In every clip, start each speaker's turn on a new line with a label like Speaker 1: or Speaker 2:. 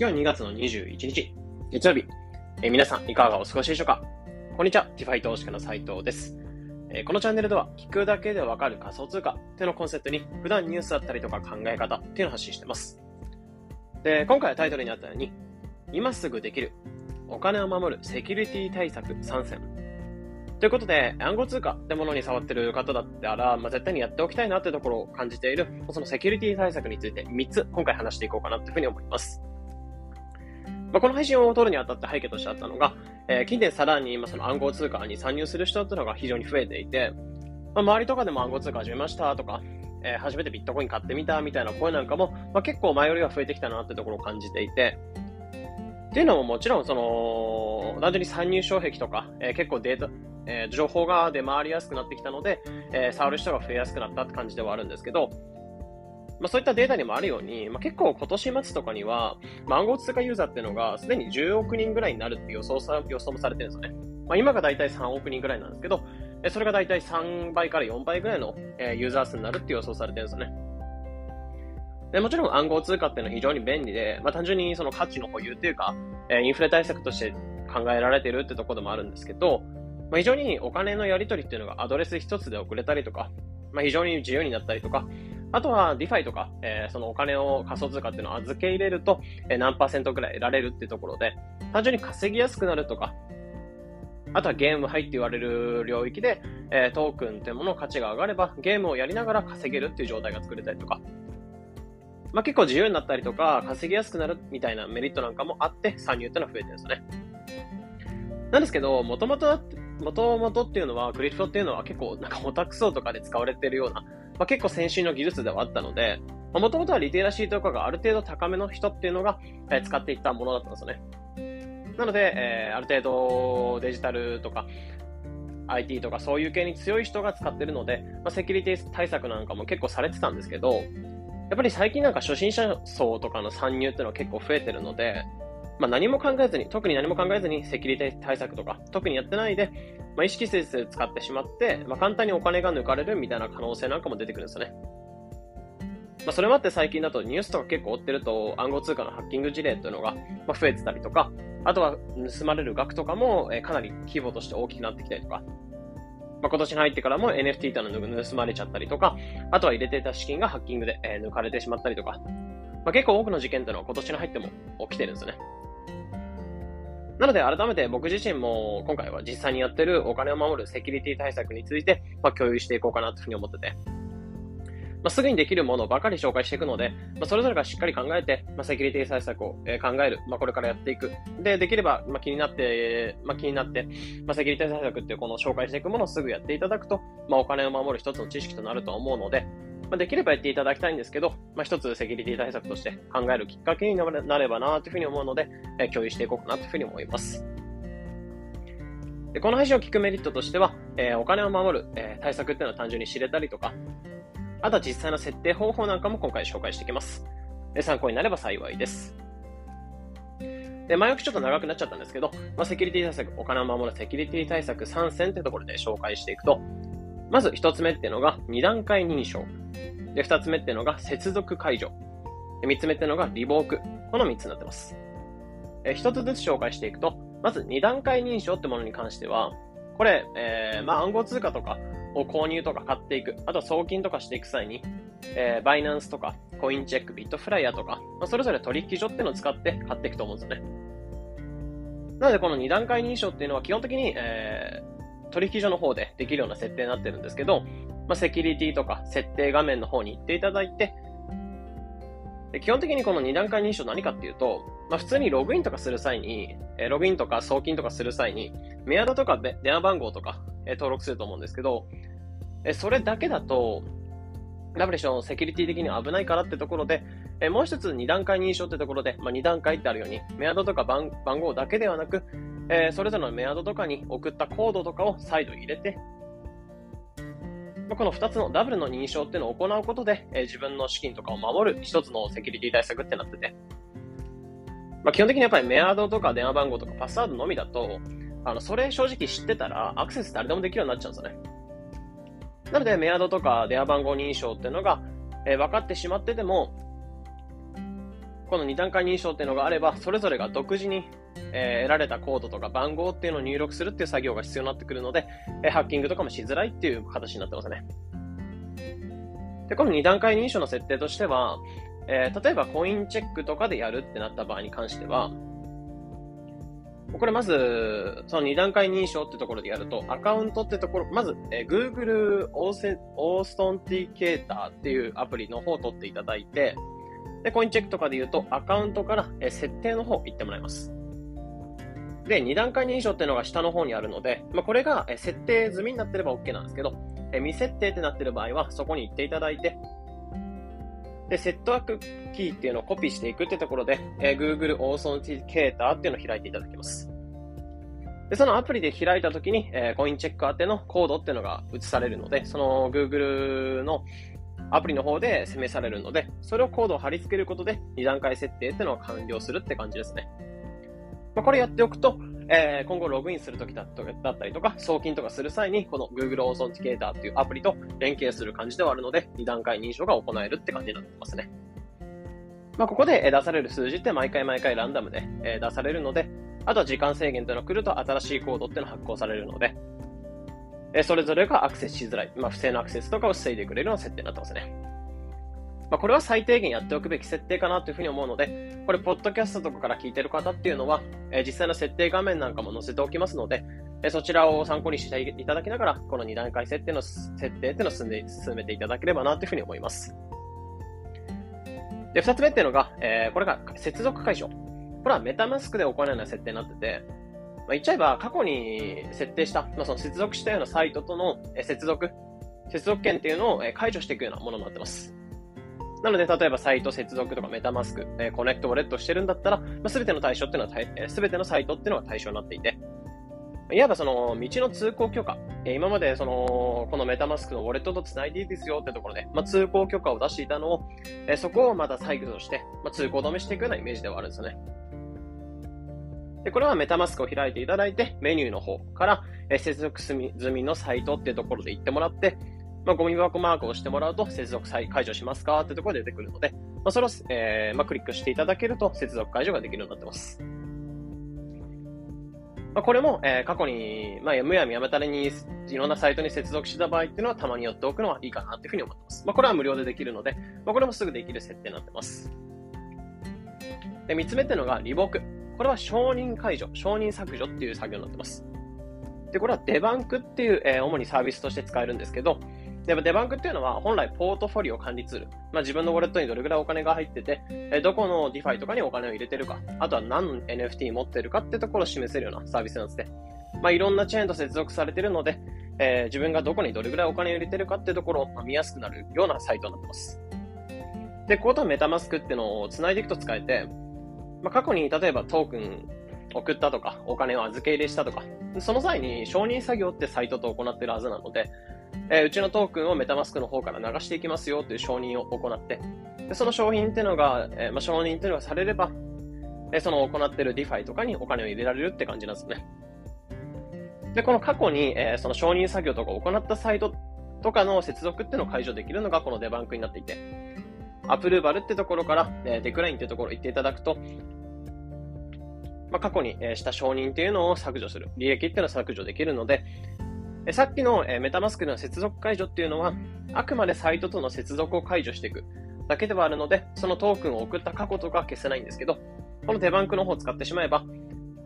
Speaker 1: 今日は2月の21日、月曜日。えー皆さん、いかがお過ごしでしょうか？こんにちは、 DeFi 投資家の斉藤です。えーこのチャンネルでは、聞くだけでわかる仮想通貨っていうのをコンセプトに、普段ニュースだったりとか考え方っていうのを発信してます。で、今回はタイトルにあったように、今すぐできる、お金を守るセキュリティ対策3選。ということで、暗号通貨ってものに触ってる方だったら、まあ、絶対にやっておきたいなってところを感じている、そのセキュリティ対策について3つ今回話していこうかなというふうに思います。まあ、この配信を撮るにあたって背景としてあったのが、えー近年さらに今その暗号通貨に参入する人っていうのが非常に増えていて、まあ、周りとかでも暗号通貨始めましたとか、えー初めてビットコイン買ってみたみたいな声なんかも、まあ、結構前よりは増えてきたなってところを感じていて、っていうのももちろんその、単純に参入障壁とか、えー結構データ、えー情報が出回りやすくなってきたので、えー触る人が増えやすくなったって感じではあるんですけど、まあ、そういったデータにもあるように、まあ、結構今年末とかには、まあ、暗号通貨ユーザーっていうのがすでに10億人ぐらいになるって予想さ予想もされてるんですよね。まあ、今がだいたい3億人ぐらいなんですけど、それがだいたい3倍から4倍ぐらいの、ユーザー数になるって予想されてるんですよね。でもちろん暗号通貨っていうのは非常に便利で、まあ、単純にその価値の保有っていうか、えインフレ対策として考えられてるってところでもあるんですけど、まあ、非常にお金のやり取りっていうのがアドレス一つで送れたりとか、まあ、非常に自由になったりとか、あとは DeFi とか、えーそのお金を仮想通貨っていうのを預け入れると、えー何パーセントぐらい得られるっていうところで、単純に稼ぎやすくなるとか、あとはゲーム入って言われる領域で、えートークンっていうものの価値が上がれば、ゲームをやりながら稼げるっていう状態が作れたりとか、まあ、結構自由になったりとか、稼ぎやすくなるみたいなメリットなんかもあって、参入っていうのは増えてるんですよね。なんですけど、もともと、もともとっていうのは、クリプトっていうのは結構なんかオタク層とかで使われてるような、まあ、結構先進の技術ではあったので、もともとはリテラシーとかがある程度高めの人っていうのが、えー使っていったものだったんですよね。なので、えーある程度デジタルとか、IT とかそういう系に強い人が使ってるので、まあ、セキュリティ対策なんかも結構されてたんですけど、やっぱり最近なんか初心者層とかの参入っていうのは結構増えてるので、まあ、何も考えずに、特に何も考えずにセキュリティ対策とか、特にやってないで、まあ、意識せず使ってしまって、まあ、簡単にお金が抜かれるみたいな可能性なんかも出てくるんですよね。まあ、それもあって最近だとニュースとか結構追ってると暗号通貨のハッキング事例っていうのが増えてたりとか、あとは盗まれる額とかもかなり規模として大きくなってきたりとか、まあ、今年に入ってからも NFT っていうの盗まれちゃったりとか、あとは入れていた資金がハッキングで抜かれてしまったりとか、まあ、結構多くの事件っていうのは今年に入っても起きてるんですよね。なので改めて僕自身も今回は実際にやってるお金を守るセキュリティ対策について、まあ、共有していこうかなというふうに思ってて、まあ、すぐにできるものばかり紹介していくので、まあ、それぞれがしっかり考えて、まあ、セキュリティ対策を、え考える、ま、これからやっていく。で、できれば、ま、気になって、ま、気になって、ま、セキュリティ対策っていうこの紹介していくものをすぐやっていただくと、ま、お金を守る一つの知識となると思うので、まあ、できればやっていただきたいんですけど、まあ、一つセキュリティ対策として考えるきっかけになればなというふうに思うので、えー共有していこうかなというふうに思います。でこの配信を聞くメリットとしては、えーお金を守る、え対策っていうのは単純に知れたりとか、あとは実際の設定方法なんかも今回紹介していきます。で参考になれば幸いです。で前置きちょっと長くなっちゃったんですけど、まあ、セキュリティ対策、お金を守るセキュリティ対策3選っていうところで紹介していくと、まず1つ目っていうのが2段階認証。で、2つ目っていうのが接続解除。で3つ目っていうのがリボーク。この3つになってます。え1つずつ紹介していくと、まず2段階認証ってものに関しては、これ、えーまあ、暗号通貨とかを購入とか買っていく、あと送金とかしていく際に、えーバイナンスとか、コインチェック、ビットフライヤーとか、まあ、それぞれ取引所っていうのを使って買っていくと思うんですよね。なので、この2段階認証っていうのは基本的に、えー取引所の方でできるような設定になってるんですけど、まあ、セキュリティとか設定画面の方に行っていただいて、で基本的にこの2段階認証何かっていうと、まあ、普通にログインとかする際に、えログインとか送金とかする際に、メアドとか電話番号とか、え登録すると思うんですけど、えそれだけだと、ダブルでしょう、セキュリティ的に危ないからってところで、えもう一つ2段階認証ってところで、まあ、2段階ってあるように、メアドとか番号だけではなく、えーそれぞれのメアドとかに送ったコードとかを再度入れて、まあこの2つのダブルの認証っていうのを行うことで、えー自分の資金とかを守る一つのセキュリティ対策ってなってて、まあ、基本的にやっぱりメアドとか電話番号とかパスワードのみだと、あの、それ正直知ってたらアクセス誰でもできるようになっちゃうんですよね。なので、メアドとか電話番号認証っていうのが、えー分かってしまってても、この2段階認証っていうのがあれば、それぞれが独自に、えー、得られたコードとか番号っていうのを入力するっていう作業が必要になってくるので、えー、ハッキングとかもしづらいっていう形になってますね。で、この2段階認証の設定としては、えー、例えばコインチェックとかでやるってなった場合に関しては、これまず、その2段階認証ってところでやると、アカウントってところ、まず、えー、Google オーセオーストンティケーターっていうアプリの方を取っていただいて、で、コインチェックとかで言うと、アカウントから、えー、設定の方行ってもらいます。で、2段階認証っていうのが下の方にあるので、まあ、これが、設定済みになってれば OK なんですけど、え、未設定ってなってる場合は、そこに行っていただいて、で、セットアップキーっていうのをコピーしていくってところで、えー、Google Authenticator っていうのを開いていただきます。で、そのアプリで開いたときに、えー、コインチェック宛てのコードっていうのが映されるので、その Google のアプリの方で示されるので、それをコードを貼り付けることで2段階設定っていうのを完了するって感じですね。まあ、これやっておくと、えー、今後ログインするときだったりとか、送金とかする際に、この Google Authenticator っていうアプリと連携する感じではあるので、2段階認証が行えるって感じになってますね。まあ、ここで出される数字って毎回毎回ランダムで出されるので、あとは時間制限というのが来ると新しいコードっていうのが発行されるので、それぞれがアクセスしづらい、まあ、不正なアクセスとかを防いでくれるような設定になってますね。まあ、これは最低限やっておくべき設定かなというふうに思うので、これ、ポッドキャストとかから聞いてる方っていうのは、え、実際の設定画面なんかも載せておきますので、え、そちらを参考にしていただきながら、この2段階設定の設定っていうのを進んで進めていただければなというふうに思います。で、二つ目っていうのが、えー、これが接続解除。これはメタマスクで行うような設定になってて、まあ、言っちゃえば過去に設定した、まあ、その接続したようなサイトとの接続、接続権っていうのを解除していくようなものになってます。なので、例えばサイト接続とかメタマスク、えー、 Connect Wallet してるんだったら、まあ、全ての対象っていうのは、えー、てのサイトっていうのが対象になっていて、いわばその道の通行許可、えー、今までその、このメタマスクのウォレットと繋いでいいですよってところで、まあ、通行許可を出していたのを、えー、そこをまた再起動して、まあ、通行止めしていくようなイメージではあるんですよね。で、これはメタマスクを開いていただいて、メニューの方から、えー、接続済みのサイトっていうところで行ってもらって、まあ、ゴミ箱マークをしてもらうと、接続解除しますか？ってところで出てくるので、まあ、それを、えー、まあ、クリックしていただけると、接続解除ができるようになってます。まあ、これも、えー、過去に、まあ、むやみやめたれにいろんなサイトに接続した場合っていうのはたまにやっておくのはいいかなっていうふうに思ってます。まあ、これは無料でできるので、まあ、これもすぐできる設定になってます。で、三つ目っていうのが、リボク。これは承認解除、承認削除っていう作業になってます。で、これはデバンクっていう、えー、主にサービスとして使えるんですけど、でデバンクっていうのは本来ポートフォリオ管理ツール。まあ、自分のウォレットにどれぐらいお金が入ってて、えどこの DeFi とかにお金を入れてるか、あとは何 NFT 持ってるかってところを示せるようなサービスなんですね。まあ、いろんなチェーンと接続されてるので、えー、自分がどこにどれぐらいお金を入れてるかってところを見やすくなるようなサイトになってます。で、こことメタマスクっていうのを繋いでいくと使えて、まあ、過去に例えばトークン送ったとか、お金を預け入れしたとか、その際に承認作業ってサイトと行ってるはずなので、えー、うちのトークンをメタマスクの方から流していきますよという承認を行って、でその商品っていうのが、えー、まあ、承認っていうのがされれば、えー、その行っている DeFi とかにお金を入れられるって感じなんですね。で、この過去に、えその承認作業とかを行ったサイトとかの接続っていうのを解除できるのがこのデバンクになっていて、アプルーバルってところから、えデクラインってところを言っていただくと、まあ、過去に、えした承認っていうのを削除する。利益っていうのを削除できるので、えさっきの、えメタマスクの接続解除っていうのは、あくまでサイトとの接続を解除していくだけではあるので、そのトークンを送った過去とか消せないんですけど、このデバンクの方を使ってしまえば、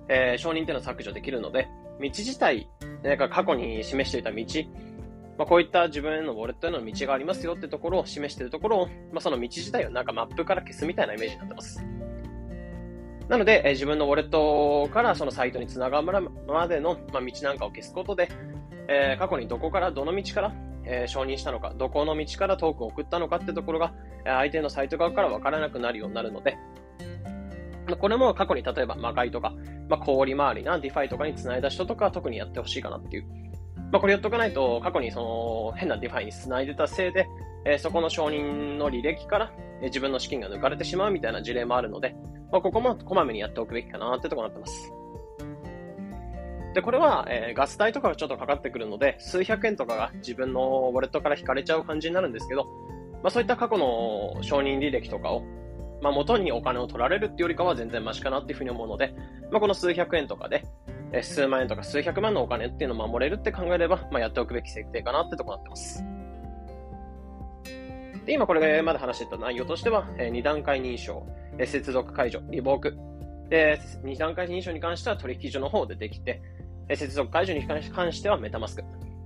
Speaker 1: えー、承認っていうのを削除できるので、道自体、なんか過去に示していた道、まあ、こういった自分へのウォレットへの道がありますよってところを示しているところを、まあ、その道自体をなんかマップから消すみたいなイメージになってます。なので、えー、自分のウォレットからそのサイトにつながるまでの、まあ、道なんかを消すことで、えー、過去にどこから、どの道から、えー、承認したのか、どこの道からトークを送ったのかってところが、相手のサイト側から分からなくなるようになるので、これも過去に例えば魔界とか、まあ、高利回りな DeFi とかに繋いだ人とかは特にやってほしいかなっていう。まあ、これやっとかないと、過去にその変な DeFi に繋いでたせいで、えー、そこの承認の履歴から、え、自分の資金が抜かれてしまうみたいな事例もあるので、まあ、ここもこまめにやっておくべきかなってところになってます。で、これは、えー、ガス代とかがちょっとかかってくるので、数百円とかが自分のウォレットから引かれちゃう感じになるんですけど、まあそういった過去の承認履歴とかを、まあ、元にお金を取られるっていうよりかは全然マシかなっていうふうに思うので、まあ、この数百円とかで、え数万円とか数百万のお金っていうのを守れるって考えれば、まあ、やっておくべき設定かなってとこになってます。で、今これまで話してた内容としては、え2段階認証、え接続解除、リボーク。で、2段階認証に関しては取引所の方でできて、接続解除に関してはメタマスク。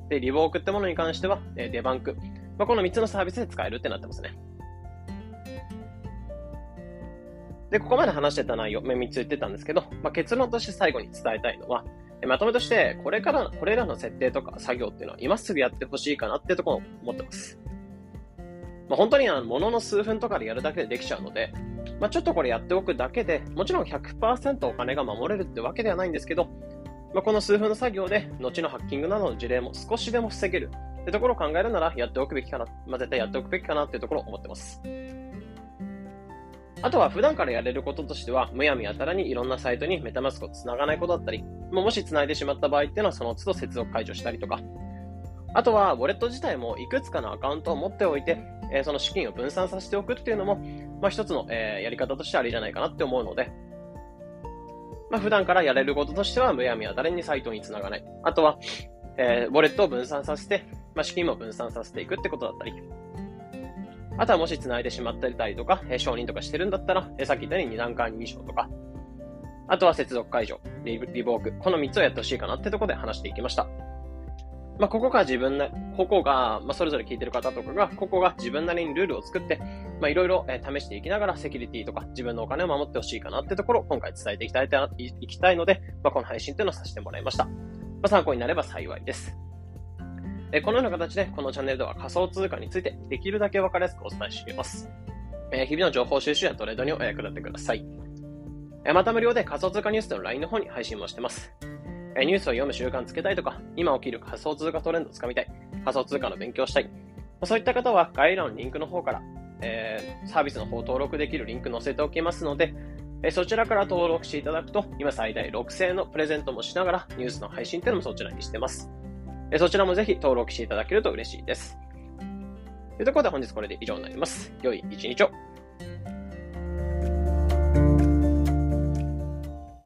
Speaker 1: で、リボークってものに関しては、えデバンク。まあ、この3つのサービスで使えるってなってますね。で、ここまで話してた内容、3つ言ってたんですけど、まあ、結論として最後に伝えたいのは、まとめとして、これから、これらの設定とか作業っていうのは今すぐやってほしいかなっていうところを思ってます。まあ、本当にあの、ものの数分とかでやるだけでできちゃうので、まあ、ちょっとこれやっておくだけで、もちろん100%お金が守れるってわけではないんですけど、まあ、この数分の作業で、後のハッキングなどの事例も少しでも防げる。ってところを考えるなら、やっておくべきかな、まあ、絶対やっておくべきかなっていうところを思ってます。あとは普段からやれることとしては、むやみやたらにいろんなサイトにメタマスクを繋がないことだったり、もし繋いでしまった場合っていうのはその都度接続解除したりとか、あとは、ウォレット自体もいくつかのアカウントを持っておいて、え、その資金を分散させておくっていうのも、まあ、一つの、え、やり方としてありじゃないかなって思うので、まあ、普段からやれることとしては、むやみや誰にサイトにつながない。あとは、えー、ウォレットを分散させて、まあ、資金も分散させていくってことだったり、あとはもし繋いでしまったりとか、えー、承認とかしてるんだったら、えー、さっき言ったように二段階認証とか、あとは接続解除、リリボーク、この3つをやってほしいかなってとこで話していきました。まあ、ここが自分な、ここが、まあ、それぞれ聞いてる方とかが、ここが自分なりにルールを作って、まあ、いろいろえ試していきながらセキュリティとか自分のお金を守ってほしいかなってところを今回伝えていきたいいきたいので、まあ、この配信というのをさせてもらいました。まあ、参考になれば幸いです。えこのような形で、このチャンネルでは仮想通貨についてできるだけわかりやすくお伝えしています。え日々の情報収集やトレードにお役立てください。えまた無料で仮想通貨ニュースの LINE の方に配信もしてます。えニュースを読む習慣つけたいとか、今起きる仮想通貨トレンドをつかみたい、仮想通貨の勉強したい、そういった方は概要欄のリンクの方から、えー、サービスの方登録できるリンク載せておきますので、えそちらから登録していただくと、今最大6000円のプレゼントもしながら、ニュースの配信っていうのもそちらにしてます。えそちらもぜひ登録していただけると嬉しいです。というところで本日これで以上になります。良い一日を。